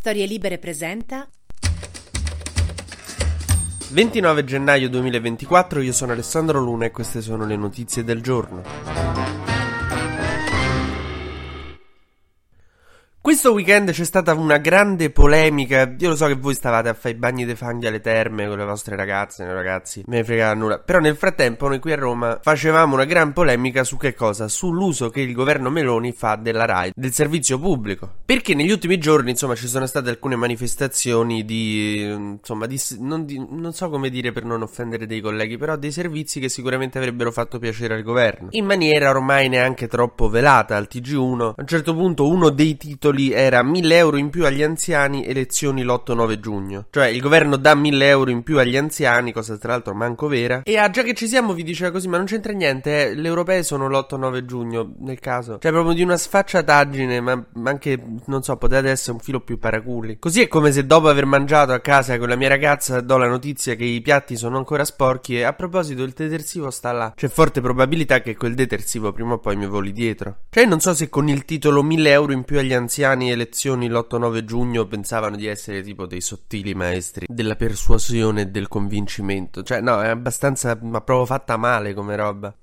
Storie Libere presenta 29 gennaio 2024, io sono Alessandro Luna e queste sono le notizie del giorno. Questo weekend c'è stata una grande polemica. Io lo so che voi stavate a fare i bagni dei fanghi alle terme con le vostre ragazze, ragazzi, me ne frega nulla. Però nel frattempo noi qui a Roma facevamo una gran polemica su che cosa? Sull'uso che il governo Meloni fa della RAI, del servizio pubblico. Perché negli ultimi giorni, insomma, ci sono state alcune manifestazioni di insomma, di non, di, non so come dire per non offendere dei colleghi, però dei servizi che sicuramente avrebbero fatto piacere al governo. In maniera ormai neanche troppo velata al TG1. A un certo punto uno dei titoli titoli era 1000 euro in più agli anziani, elezioni l'8-9 giugno. Cioè il governo dà 1000 euro in più agli anziani, cosa tra l'altro manco vera. E ah, già che ci siamo vi diceva così, ma non c'entra niente, eh, le europee sono l'8-9 giugno, nel caso. Cioè proprio di una sfacciataggine, ma, ma anche, non so, potete essere un filo più paraculi. Così è come se dopo aver mangiato a casa con la mia ragazza do la notizia che i piatti sono ancora sporchi e a proposito il detersivo sta là. C'è forte probabilità che quel detersivo prima o poi mi voli dietro. Cioè non so se con il titolo 1000 euro in più agli anziani anziani elezioni l'8-9 giugno pensavano di essere tipo dei sottili maestri della persuasione e del convincimento. Cioè, no, è abbastanza, ma proprio fatta male come roba.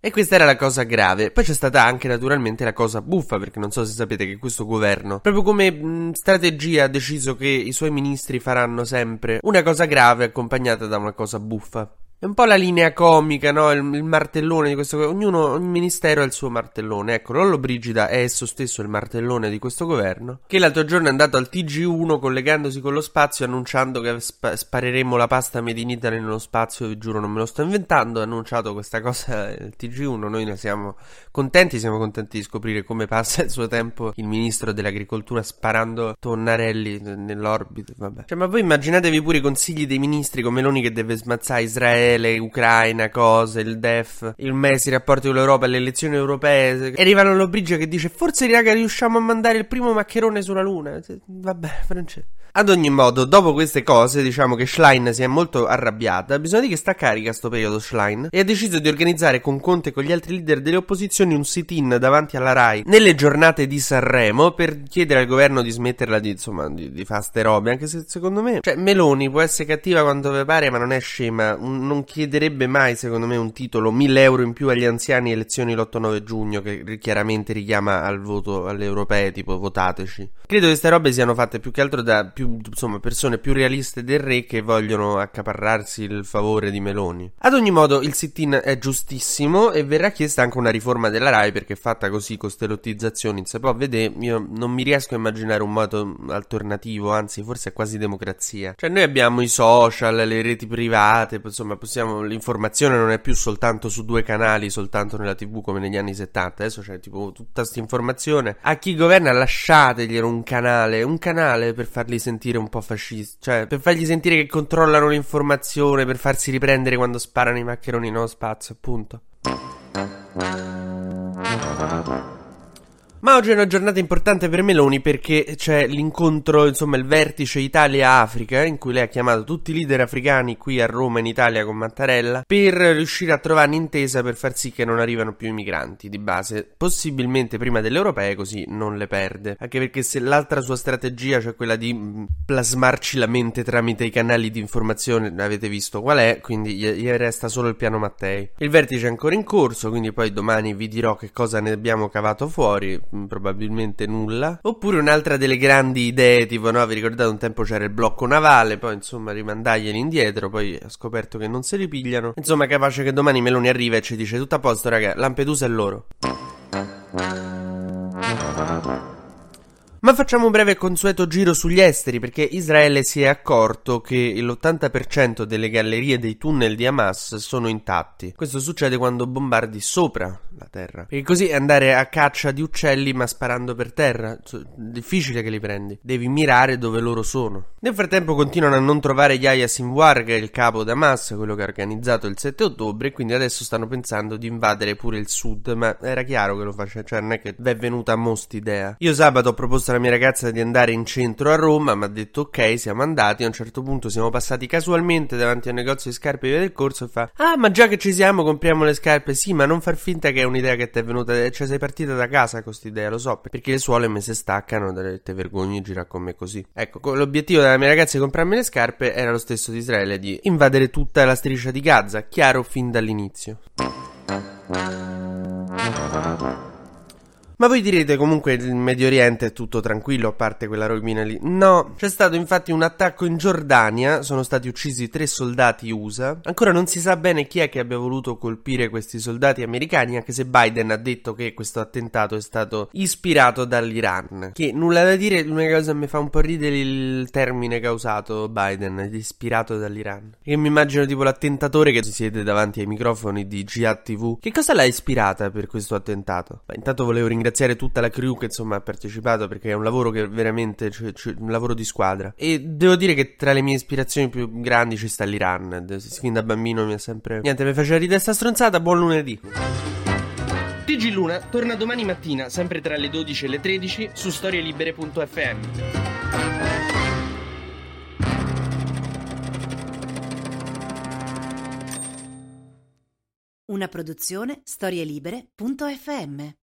E questa era la cosa grave. Poi c'è stata anche naturalmente la cosa buffa, perché non so se sapete che questo governo, proprio come mh, strategia, ha deciso che i suoi ministri faranno sempre una cosa grave accompagnata da una cosa buffa. È un po' la linea comica, no? Il, il, martellone di questo Ognuno, ogni ministero ha il suo martellone. Ecco, Lollo Brigida è esso stesso il martellone di questo governo. Che l'altro giorno è andato al TG1 collegandosi con lo spazio, annunciando che sp- spareremo la pasta Made in Italy nello spazio. Vi giuro, non me lo sto inventando. Ha annunciato questa cosa il TG1. Noi ne siamo contenti. Siamo contenti di scoprire come passa il suo tempo il ministro dell'agricoltura sparando tonnarelli nell'orbita. Vabbè. Cioè, ma voi immaginatevi pure i consigli dei ministri con Meloni che deve smazzare Israele Israele, Ucraina, cose, il DEF, il MES, i rapporti con l'Europa, le elezioni europee. E arrivano Lobbrigia che dice: Forse, raga, riusciamo a mandare il primo maccherone sulla Luna. Vabbè, Francesco. Ad ogni modo, dopo queste cose, diciamo che Schlein si è molto arrabbiata. Bisogna dire che sta carica sto periodo Schlein. E ha deciso di organizzare con Conte e con gli altri leader delle opposizioni un sit-in davanti alla RAI nelle giornate di Sanremo per chiedere al governo di smetterla di, insomma, di, di fare ste robe. Anche se secondo me, cioè, Meloni può essere cattiva quando vi pare, ma non è scema. Un, non chiederebbe mai, secondo me, un titolo 1000 euro in più agli anziani elezioni l'8-9 giugno, che chiaramente richiama al voto alle europee, tipo votateci. Credo che queste robe siano fatte più che altro da più insomma, persone più realiste del re che vogliono accaparrarsi il favore di Meloni. Ad ogni modo, il sit-in è giustissimo e verrà chiesta anche una riforma della RAI perché fatta così con ste lottizzazioni, se può vedere, io non mi riesco a immaginare un modo alternativo, anzi, forse è quasi democrazia. Cioè, noi abbiamo i social, le reti private, insomma, possiamo, l'informazione non è più soltanto su due canali, soltanto nella TV come negli anni 70, adesso c'è tipo tutta questa informazione. A chi governa lasciateglielo un canale, un canale per farli sentire un po' fascisti. Cioè, per fargli sentire che controllano l'informazione, per farsi riprendere quando sparano i maccheroni nello spazio, appunto. Ma oggi è una giornata importante per Meloni perché c'è l'incontro, insomma, il vertice Italia-Africa, in cui lei ha chiamato tutti i leader africani qui a Roma, in Italia, con Mattarella, per riuscire a trovare un'intesa per far sì che non arrivano più i migranti di base, possibilmente prima delle europee, così non le perde. Anche perché se l'altra sua strategia, cioè quella di mm, plasmarci la mente tramite i canali di informazione, avete visto qual è, quindi gli resta solo il piano Mattei. Il vertice è ancora in corso, quindi poi domani vi dirò che cosa ne abbiamo cavato fuori probabilmente nulla. Oppure un'altra delle grandi idee, tipo, no, vi ricordate un tempo c'era il blocco navale, poi insomma rimandarglieli indietro, poi ha scoperto che non se li pigliano. Insomma, capace che domani Meloni arriva e ci dice tutto a posto, raga, Lampedusa è loro. Ma facciamo un breve e consueto giro sugli esteri perché Israele si è accorto che l'80% delle gallerie dei tunnel di Hamas sono intatti. Questo succede quando bombardi sopra la terra. Perché così andare a caccia di uccelli ma sparando per terra. Difficile che li prendi. Devi mirare dove loro sono. Nel frattempo continuano a non trovare Yahya Sinwar, che è il capo di Hamas, quello che ha organizzato il 7 ottobre, e quindi adesso stanno pensando di invadere pure il sud. Ma era chiaro che lo faceva, cioè non è che è venuta a most idea. Io sabato ho proposto alla mia ragazza di andare in centro a Roma, mi ha detto ok, siamo andati, a un certo punto siamo passati casualmente davanti a un negozio di scarpe via del corso e fa "Ah, ma già che ci siamo, compriamo le scarpe". Sì, ma non far finta che è un'idea che ti è venuta, cioè sei partita da casa con quest'idea, lo so, perché le suole mi si staccano, te vergogni girare con me così. Ecco, l'obiettivo della mia ragazza di comprarmi le scarpe era lo stesso di Israele di invadere tutta la striscia di Gaza, chiaro fin dall'inizio. Ma voi direte comunque il Medio Oriente è tutto tranquillo a parte quella rovina lì. No, c'è stato infatti un attacco in Giordania, sono stati uccisi tre soldati USA. Ancora non si sa bene chi è che abbia voluto colpire questi soldati americani, anche se Biden ha detto che questo attentato è stato ispirato dall'Iran. Che nulla da dire, l'unica cosa che mi fa un po' ridere il termine che ha usato Biden, ispirato dall'Iran. Io mi immagino tipo l'attentatore che si siede davanti ai microfoni di Jihad TV. Che cosa l'ha ispirata per questo attentato? Ma intanto volevo ringraziare ringraziare tutta la crew che insomma ha partecipato perché è un lavoro che veramente cioè, cioè, un lavoro di squadra. E devo dire che tra le mie ispirazioni più grandi ci sta l'Iran. Fin da bambino mi ha sempre niente mi faceva ridere sta stronzata. Buon lunedì. TG Luna torna domani mattina sempre tra le 12 e le 13 su storielibere.fm Una produzione storielibere.fm